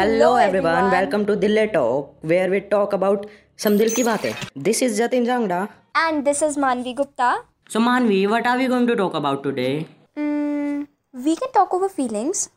Hello everyone, welcome to Dille Talk, where we talk about some dil ki baatein. This is Jatin Jangda. And this is Manvi Gupta. So Manvi, what are we going to talk about today? Mm, we can talk over feelings.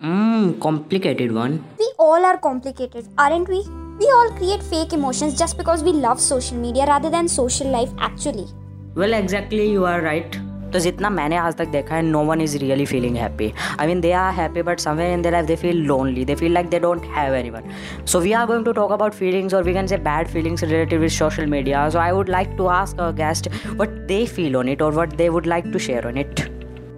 Hmm, complicated one. We all are complicated, aren't we? We all create fake emotions just because we love social media rather than social life actually. Well, exactly, you are right. तो जितना मैंने आज तक देखा है no one is really feeling happy I mean they are happy but somewhere in their life they feel lonely they feel like they don't have anyone so we are going to talk about feelings और we can say bad feelings related with social media so I would like to ask a guest what they feel on it और what they would like to share on it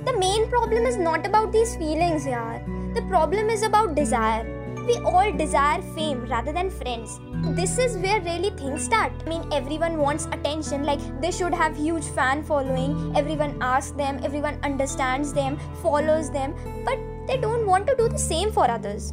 The main problem is not about these feelings, yaar. The problem is about desire. We all desire fame rather than friends. This is where really things start. I mean, everyone wants attention, like they should have huge fan following. Everyone asks them, everyone understands them, follows them, but they don't want to do the same for others.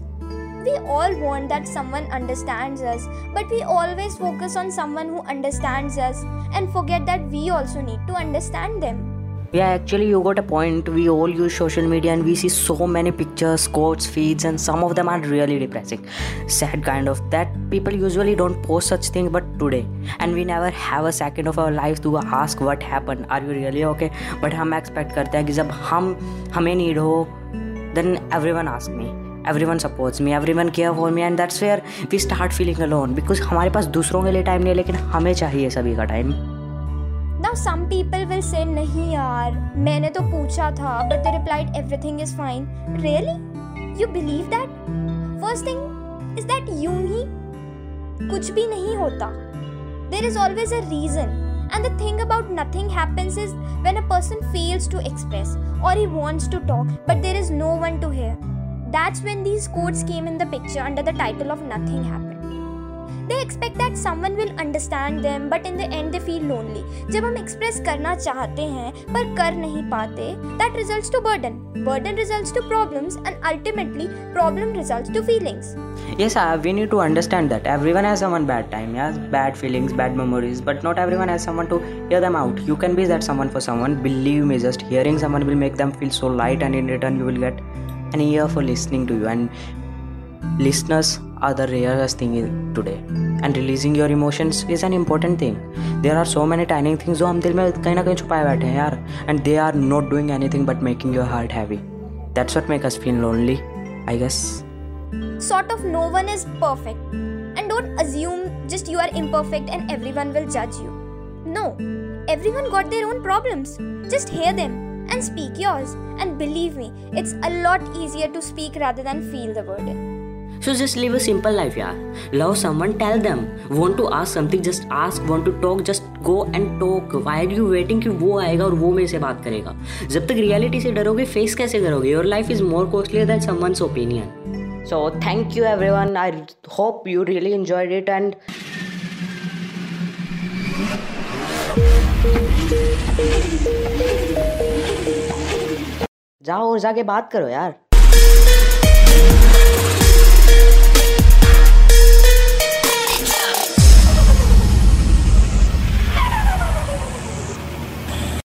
We all want that someone understands us, but we always focus on someone who understands us and forget that we also need to understand them yeah actually you got a point we all use social media and we see so many pictures quotes feeds and some of them are really depressing sad kind of that people usually don't post such things but today and we never have a second of our life to ask what happened are you really okay but हम expect करते हैं कि जब हम हमें need हो then everyone ask me everyone supports me everyone care for me and that's where we start feeling alone because हमारे पास दूसरों के लिए टाइम नहीं है लेकिन हमें चाहिए सभी का time Now some people will say नहीं यार मैंने तो पूछा था but they replied everything is fine. Really? You believe that? First thing is that यूँ ही कुछ भी नहीं होता. There is always a reason. And the thing about nothing happens is when a person fails to express or he wants to talk but there is no one to hear. That's when these quotes came in the picture under the title of Nothing Happened. they expect that someone will understand them but in the end they feel lonely जब हम express करना चाहते हैं पर कर नहीं पाते that results to burden burden results to problems and ultimately problem results to feelings yes uh, we need to understand that everyone has some bad time yes bad feelings bad memories but not everyone has someone to hear them out you can be that someone for someone believe me just hearing someone will make them feel so light and in return you will get an ear for listening to you and listeners are the rarest thing today and releasing your emotions is an important thing there are so many tiny things जो हम दिल में कहीं ना कहीं छुपाए बैठे हैं यार and they are not doing anything but making your heart heavy that's what makes us feel lonely I guess sort of no one is perfect and don't assume just you are imperfect and everyone will judge you no everyone got their own problems just hear them and speak yours and believe me it's a lot easier to speak rather than feel the burden So just live a simple life, yeah. Love someone, tell them. Want to ask something, just ask. Want to talk, just go and talk. Why are you waiting कि वो आएगा और वो मेरे से बात करेगा जब तक रियलिटी से डरोगे फेस कैसे करोगे your life is more costly than someone's opinion so thank you everyone I hope you really enjoyed it and जाओ और जाके बात करो यार